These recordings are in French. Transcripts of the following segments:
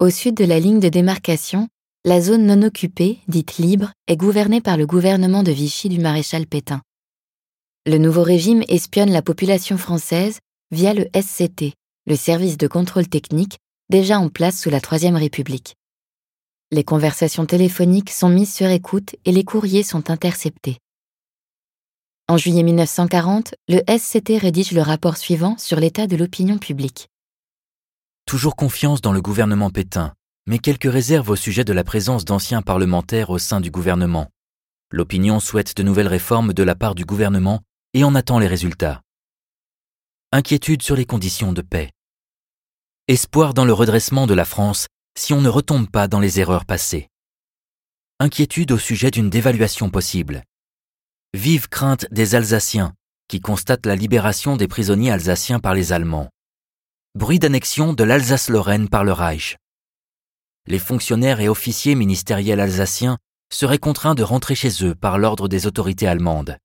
Au sud de la ligne de démarcation, la zone non occupée, dite libre, est gouvernée par le gouvernement de Vichy du maréchal Pétain. Le nouveau régime espionne la population française via le SCT, le service de contrôle technique déjà en place sous la Troisième République. Les conversations téléphoniques sont mises sur écoute et les courriers sont interceptés. En juillet 1940, le SCT rédige le rapport suivant sur l'état de l'opinion publique. Toujours confiance dans le gouvernement Pétain, mais quelques réserves au sujet de la présence d'anciens parlementaires au sein du gouvernement. L'opinion souhaite de nouvelles réformes de la part du gouvernement et en attend les résultats. Inquiétude sur les conditions de paix. Espoir dans le redressement de la France si on ne retombe pas dans les erreurs passées. Inquiétude au sujet d'une dévaluation possible. Vive crainte des Alsaciens, qui constatent la libération des prisonniers alsaciens par les Allemands. Bruit d'annexion de l'Alsace-Lorraine par le Reich. Les fonctionnaires et officiers ministériels alsaciens seraient contraints de rentrer chez eux par l'ordre des autorités allemandes.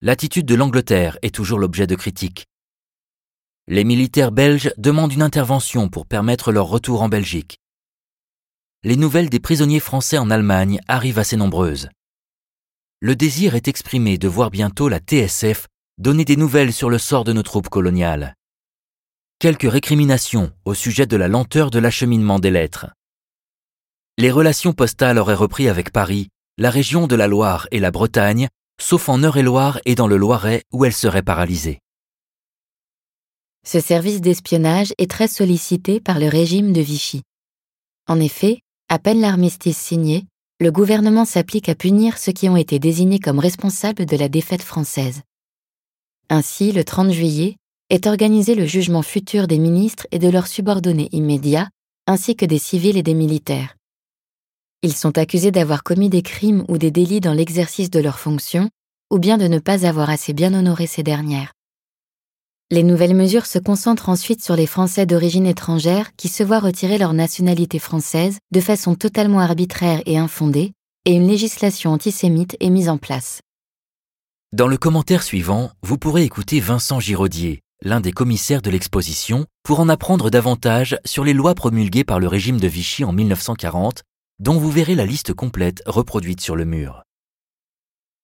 L'attitude de l'Angleterre est toujours l'objet de critiques. Les militaires belges demandent une intervention pour permettre leur retour en Belgique. Les nouvelles des prisonniers français en Allemagne arrivent assez nombreuses le désir est exprimé de voir bientôt la TSF donner des nouvelles sur le sort de nos troupes coloniales. Quelques récriminations au sujet de la lenteur de l'acheminement des lettres. Les relations postales auraient repris avec Paris, la région de la Loire et la Bretagne, sauf en Eure-et-Loire et dans le Loiret où elles seraient paralysées. Ce service d'espionnage est très sollicité par le régime de Vichy. En effet, à peine l'armistice signé, le gouvernement s'applique à punir ceux qui ont été désignés comme responsables de la défaite française. Ainsi, le 30 juillet, est organisé le jugement futur des ministres et de leurs subordonnés immédiats, ainsi que des civils et des militaires. Ils sont accusés d'avoir commis des crimes ou des délits dans l'exercice de leurs fonctions, ou bien de ne pas avoir assez bien honoré ces dernières. Les nouvelles mesures se concentrent ensuite sur les Français d'origine étrangère qui se voient retirer leur nationalité française de façon totalement arbitraire et infondée, et une législation antisémite est mise en place. Dans le commentaire suivant, vous pourrez écouter Vincent Giraudier, l'un des commissaires de l'exposition, pour en apprendre davantage sur les lois promulguées par le régime de Vichy en 1940, dont vous verrez la liste complète reproduite sur le mur.